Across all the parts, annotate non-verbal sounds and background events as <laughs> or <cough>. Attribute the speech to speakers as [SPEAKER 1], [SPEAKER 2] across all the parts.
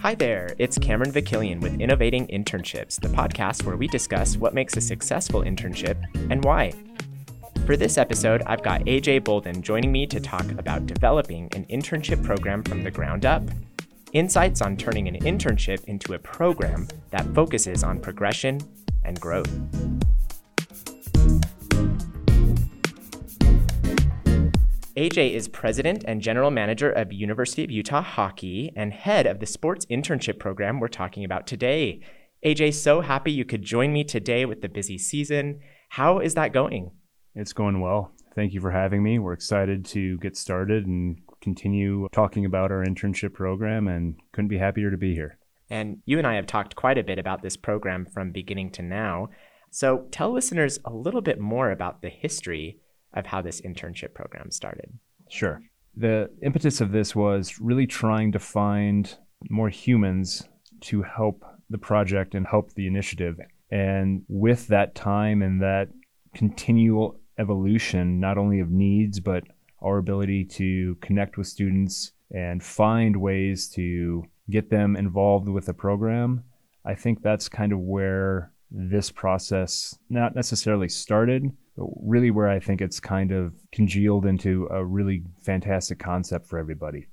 [SPEAKER 1] Hi there, it's Cameron Vakilian with Innovating Internships, the podcast where we discuss what makes a successful internship and why. For this episode, I've got AJ Boldan joining me to talk about developing an internship program from the ground up, insights on turning an internship into a program that focuses on progression and growth. AJ is president and general manager of University of Utah Hockey and head of the sports internship program we're talking about today. AJ, so happy you could join me today with the busy season. How is that going?
[SPEAKER 2] It's going well. Thank you for having me. We're excited to get started and continue talking about our internship program and couldn't be happier to be here.
[SPEAKER 1] And you and I have talked quite a bit about this program from beginning to now. So tell listeners a little bit more about the history of how this internship program started.
[SPEAKER 2] Sure. The impetus of this was really trying to find more humans to help the project and help the initiative. And with that time and that continual evolution, not only of needs, but our ability to connect with students and find ways to get them involved with the program, I think that's kind of where this process not necessarily started, really where I think it's kind of congealed into a really fantastic concept for everybody.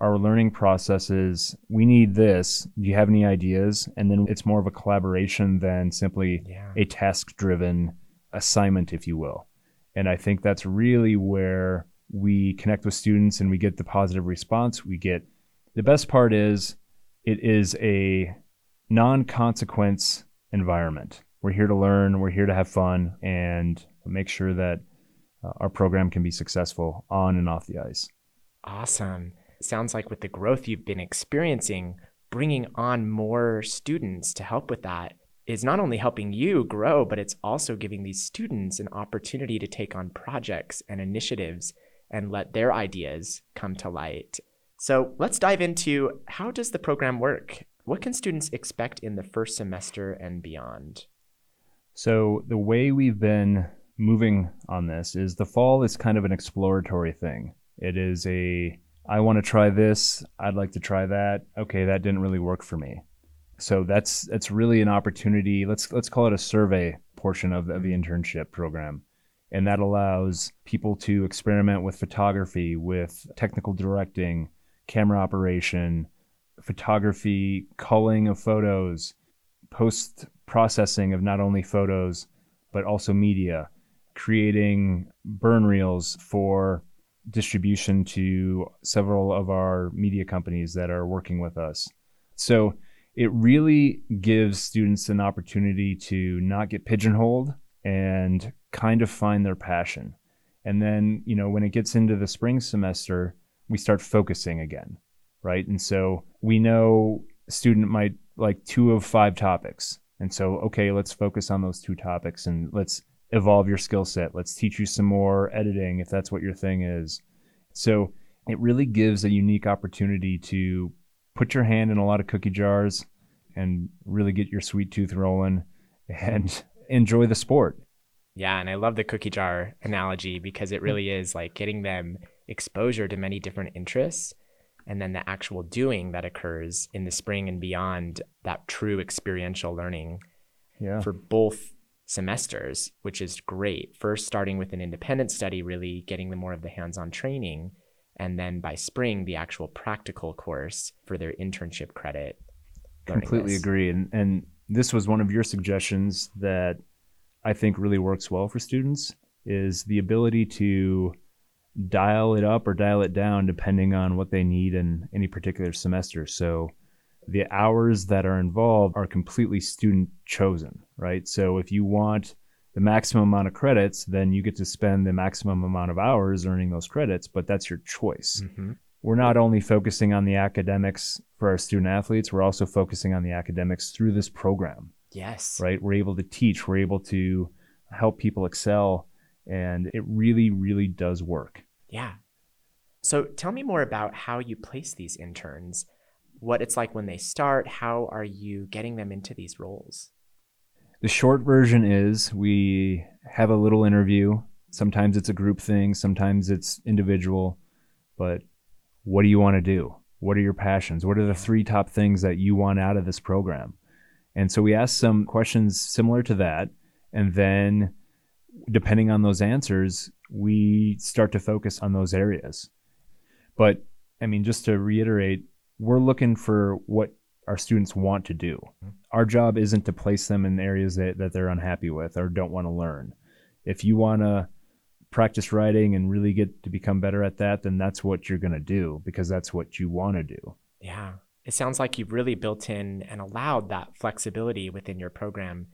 [SPEAKER 2] Our learning processes, we need this. Do you have any ideas? And then it's more of a collaboration than simply yeah. a task driven assignment, if you will. And I think that's really where we connect with students and we get the positive response. We get the best part is it is a non consequence environment. We're here to learn, we're here to have fun, and make sure that uh, our program can be successful on and off the ice.
[SPEAKER 1] Awesome. Sounds like with the growth you've been experiencing, bringing on more students to help with that is not only helping you grow, but it's also giving these students an opportunity to take on projects and initiatives and let their ideas come to light. So let's dive into how does the program work? What can students expect in the first semester and beyond?
[SPEAKER 2] So the way we've been moving on this is the fall is kind of an exploratory thing. It is a I want to try this, I'd like to try that. Okay, that didn't really work for me. So that's that's really an opportunity. Let's let's call it a survey portion of, of the internship program. And that allows people to experiment with photography, with technical directing, camera operation, photography, culling of photos, post processing of not only photos, but also media, creating burn reels for distribution to several of our media companies that are working with us. So it really gives students an opportunity to not get pigeonholed and kind of find their passion. And then, you know, when it gets into the spring semester, we start focusing again, right? And so we know a student might like two of five topics. And so, okay, let's focus on those two topics and let's evolve your skill set. Let's teach you some more editing if that's what your thing is. So it really gives a unique opportunity to put your hand in a lot of cookie jars and really get your sweet tooth rolling and <laughs> enjoy the sport.
[SPEAKER 1] Yeah, and I love the cookie jar analogy because it really is like getting them exposure to many different interests and then the actual doing that occurs in the spring and beyond that true experiential learning yeah. for both semesters, which is great. First, starting with an independent study, really getting them more of the hands on training. And then by spring, the actual practical course for their internship credit.
[SPEAKER 2] Completely this. agree. And, and this was one of your suggestions that I think really works well for students is the ability to dial it up or dial it down depending on what they need in any particular semester. So the hours that are involved are completely student chosen, right? So if you want the maximum amount of credits, then you get to spend the maximum amount of hours earning those credits, but that's your choice. Mm-hmm. We're not only focusing on the academics for our student athletes, we're also focusing on the academics through this program.
[SPEAKER 1] Yes.
[SPEAKER 2] Right? We're able to teach, we're able to help people excel, and it really, really does work.
[SPEAKER 1] Yeah. So tell me more about how you place these interns, what it's like when they start, how are you getting them into these roles?
[SPEAKER 2] The short version is we have a little interview. Sometimes it's a group thing, sometimes it's individual, but what do you want to do? What are your passions? What are the three top things that you want out of this program? And so we ask some questions similar to that. And then, depending on those answers, we start to focus on those areas. But I mean, just to reiterate, we're looking for what our students want to do. Mm-hmm. Our job isn't to place them in areas that, that they're unhappy with or don't want to learn. If you want to practice writing and really get to become better at that, then that's what you're going to do because that's what you want to do.
[SPEAKER 1] Yeah. It sounds like you've really built in and allowed that flexibility within your program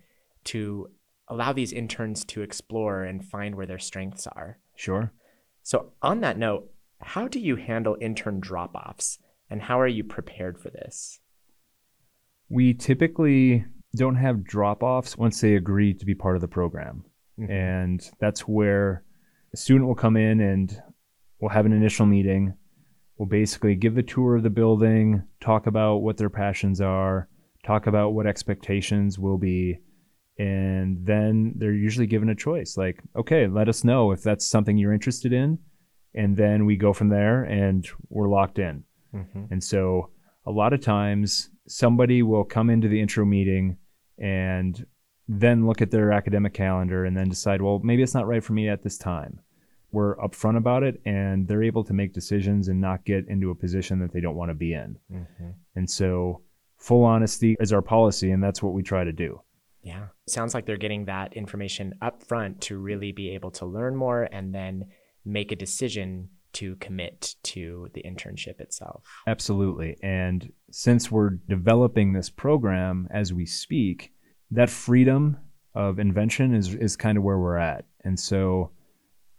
[SPEAKER 1] to allow these interns to explore and find where their strengths are.
[SPEAKER 2] Sure.
[SPEAKER 1] So, on that note, how do you handle intern drop offs and how are you prepared for this?
[SPEAKER 2] We typically don't have drop offs once they agree to be part of the program. Mm-hmm. And that's where a student will come in and we'll have an initial meeting. We'll basically give the tour of the building, talk about what their passions are, talk about what expectations will be. And then they're usually given a choice like, okay, let us know if that's something you're interested in. And then we go from there and we're locked in. Mm-hmm. And so a lot of times somebody will come into the intro meeting and then look at their academic calendar and then decide, well, maybe it's not right for me at this time. We're upfront about it and they're able to make decisions and not get into a position that they don't want to be in. Mm-hmm. And so full honesty is our policy and that's what we try to do.
[SPEAKER 1] Yeah. Sounds like they're getting that information up front to really be able to learn more and then make a decision to commit to the internship itself.
[SPEAKER 2] Absolutely. And since we're developing this program as we speak, that freedom of invention is, is kind of where we're at. And so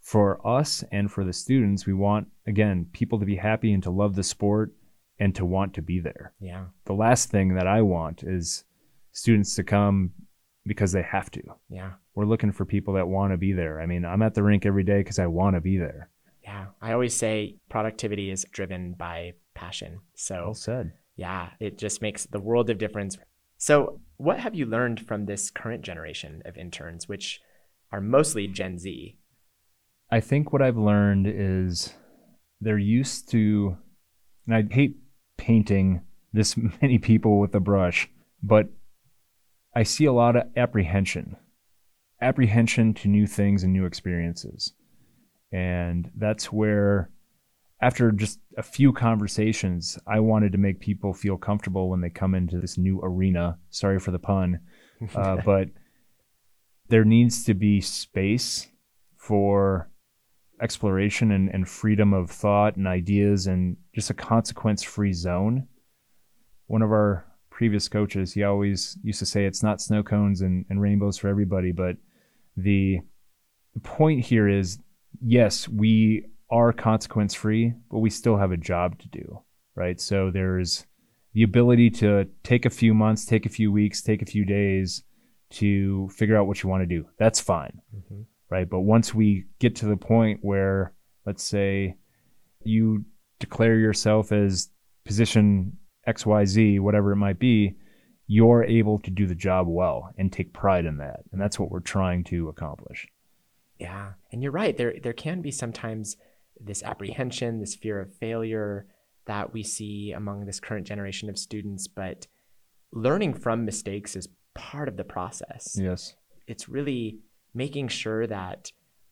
[SPEAKER 2] for us and for the students, we want, again, people to be happy and to love the sport and to want to be there.
[SPEAKER 1] Yeah.
[SPEAKER 2] The last thing that I want is students to come because they have to.
[SPEAKER 1] Yeah.
[SPEAKER 2] We're looking for people that want to be there. I mean, I'm at the rink every day because I want to be there.
[SPEAKER 1] I always say productivity is driven by passion. So
[SPEAKER 2] well said.
[SPEAKER 1] Yeah. It just makes the world of difference. So, what have you learned from this current generation of interns, which are mostly Gen Z?
[SPEAKER 2] I think what I've learned is they're used to, and I hate painting this <laughs> many people with a brush, but I see a lot of apprehension, apprehension to new things and new experiences. And that's where after just a few conversations, I wanted to make people feel comfortable when they come into this new arena. Sorry for the pun, <laughs> uh, but there needs to be space for exploration and, and freedom of thought and ideas and just a consequence free zone. One of our previous coaches, he always used to say it's not snow cones and, and rainbows for everybody, but the, the point here is yes, we are consequence free, but we still have a job to do, right? So there's the ability to take a few months, take a few weeks, take a few days to figure out what you want to do. That's fine, mm-hmm. right? But once we get to the point where, let's say, you declare yourself as position XYZ, whatever it might be, you're able to do the job well and take pride in that. And that's what we're trying to accomplish.
[SPEAKER 1] Yeah. And you're right. There there can be sometimes this apprehension, this fear of failure that we see among this current generation of students, but learning from mistakes is part of the process.
[SPEAKER 2] Yes.
[SPEAKER 1] It's really making sure that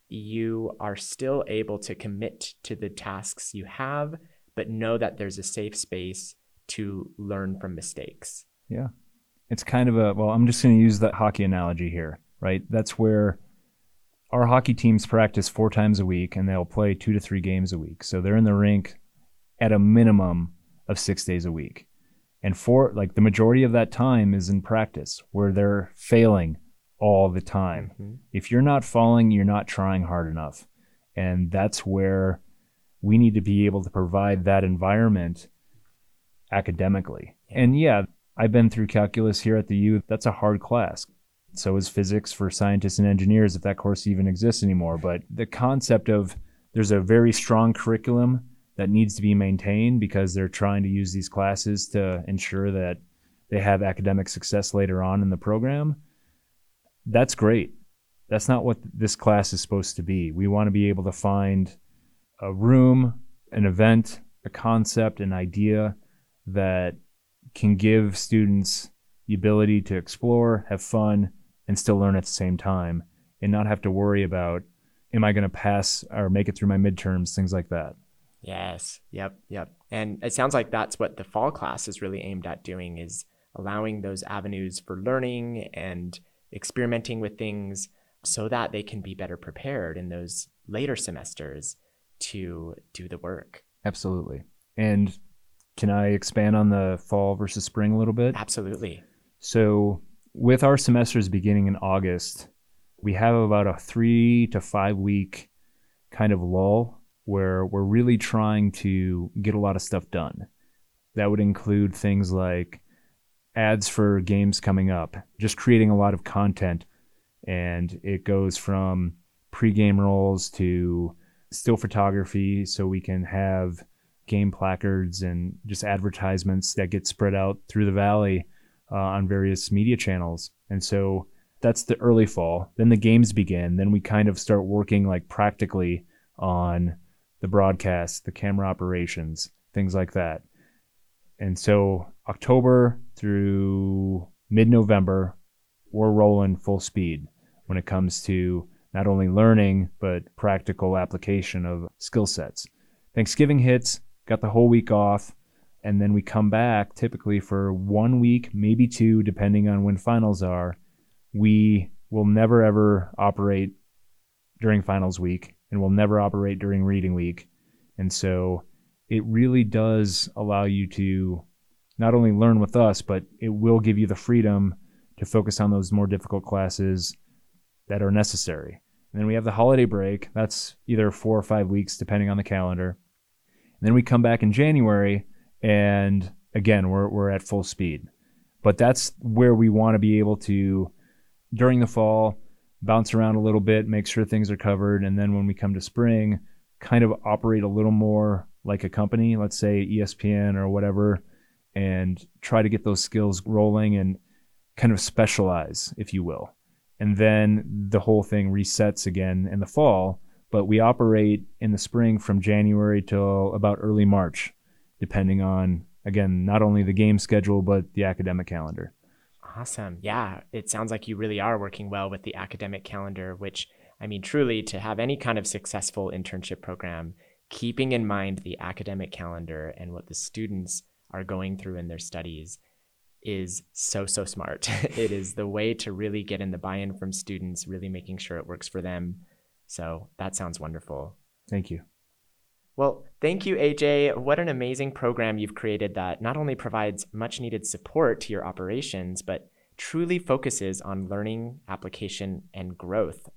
[SPEAKER 1] you are still able to commit to the tasks you have, but know that there's a safe space to learn from mistakes.
[SPEAKER 2] Yeah. It's kind of a, well, I'm just going to use that hockey analogy here, right? That's where our hockey teams practice four times a week and they'll play two to three games a week. So they're in the rink at a minimum of six days a week. And for like the majority of that time is in practice where they're failing all the time. Mm-hmm. If you're not falling, you're not trying hard enough. And that's where we need to be able to provide that environment academically. Yeah. And yeah, I've been through calculus here at the U. That's a hard class. So is physics for scientists and engineers, if that course even exists anymore. But the concept of there's a very strong curriculum that needs to be maintained because they're trying to use these classes to ensure that they have academic success later on in the program. That's great. That's not what this class is supposed to be. We want to be able to find a room, an event, a concept, an idea that can give students the ability to explore, have fun, and still learn at the same time and not have to worry about am I going to pass or make it through my midterms, things like that.
[SPEAKER 1] Yes. Yep. Yep. And it sounds like that's what the fall class is really aimed at doing is allowing those avenues for learning and experimenting with things so that they can be better prepared in those later semesters to do the work.
[SPEAKER 2] Absolutely. And can I expand on the fall versus spring a little bit?
[SPEAKER 1] Absolutely.
[SPEAKER 2] So, with our semesters beginning in August, we have about a three to five week kind of lull where we're really trying to get a lot of stuff done. That would include things like ads for games coming up, just creating a lot of content. And it goes from pre-game rolls to still photography so we can have game placards and just advertisements that get spread out through the valley uh, on various media channels. And so that's the early fall. Then the games begin. Then we kind of start working like practically on the broadcast, the camera operations, things like that. And so October through mid November, we're rolling full speed when it comes to not only learning, but practical application of skill sets. Thanksgiving hits, got the whole week off, and then we come back typically for one week, maybe two, depending on when finals are we will never ever operate during finals week and will never operate during reading week. And so it really does allow you to not only learn with us, but it will give you the freedom to focus on those more difficult classes that are necessary. And then we have the holiday break. That's either four or five weeks, depending on the calendar. And then we come back in January, and again, we're, we're at full speed. But that's where we want to be able to during the fall, bounce around a little bit, make sure things are covered, and then when we come to spring, kind of operate a little more like a company, let's say ESPN or whatever, and try to get those skills rolling and kind of specialize, if you will. And then the whole thing resets again in the fall, but we operate in the spring from January till about early March, depending on, again, not only the game schedule, but the academic calendar.
[SPEAKER 1] Awesome. Yeah, it sounds like you really are working well with the academic calendar, which, I mean, truly, to have any kind of successful internship program, keeping in mind the academic calendar and what the students are going through in their studies is so, so smart. <laughs> it is the way to really get in the buy in from students, really making sure it works for them. So that sounds wonderful.
[SPEAKER 2] Thank you.
[SPEAKER 1] Well, thank you, AJ. What an amazing program you've created that not only provides much needed support to your operations, but truly focuses on learning, application, and growth.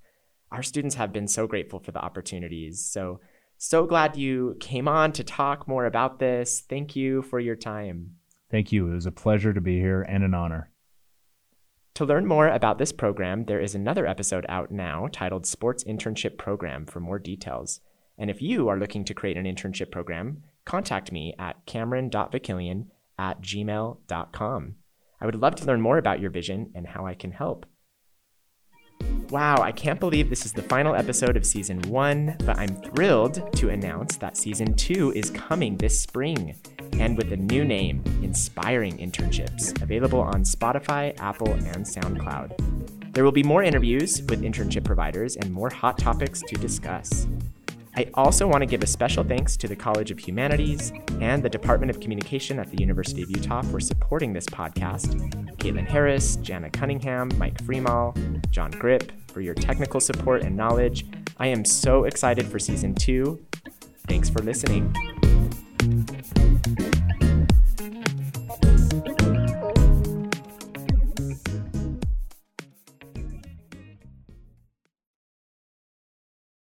[SPEAKER 1] Our students have been so grateful for the opportunities. So, so glad you came on to talk more about this. Thank you for your time.
[SPEAKER 2] Thank you. It was a pleasure to be here and an honor.
[SPEAKER 1] To learn more about this program, there is another episode out now titled Sports Internship Program for more details. And if you are looking to create an internship program, contact me at cameron.vakilian at gmail.com. I would love to learn more about your vision and how I can help. Wow, I can't believe this is the final episode of season one, but I'm thrilled to announce that season two is coming this spring and with a new name, Inspiring Internships, available on Spotify, Apple, and SoundCloud. There will be more interviews with internship providers and more hot topics to discuss. I also want to give a special thanks to the College of Humanities and the Department of Communication at the University of Utah for supporting this podcast. Caitlin Harris, Jana Cunningham, Mike Freemal, John Grip for your technical support and knowledge. I am so excited for season two. Thanks for listening.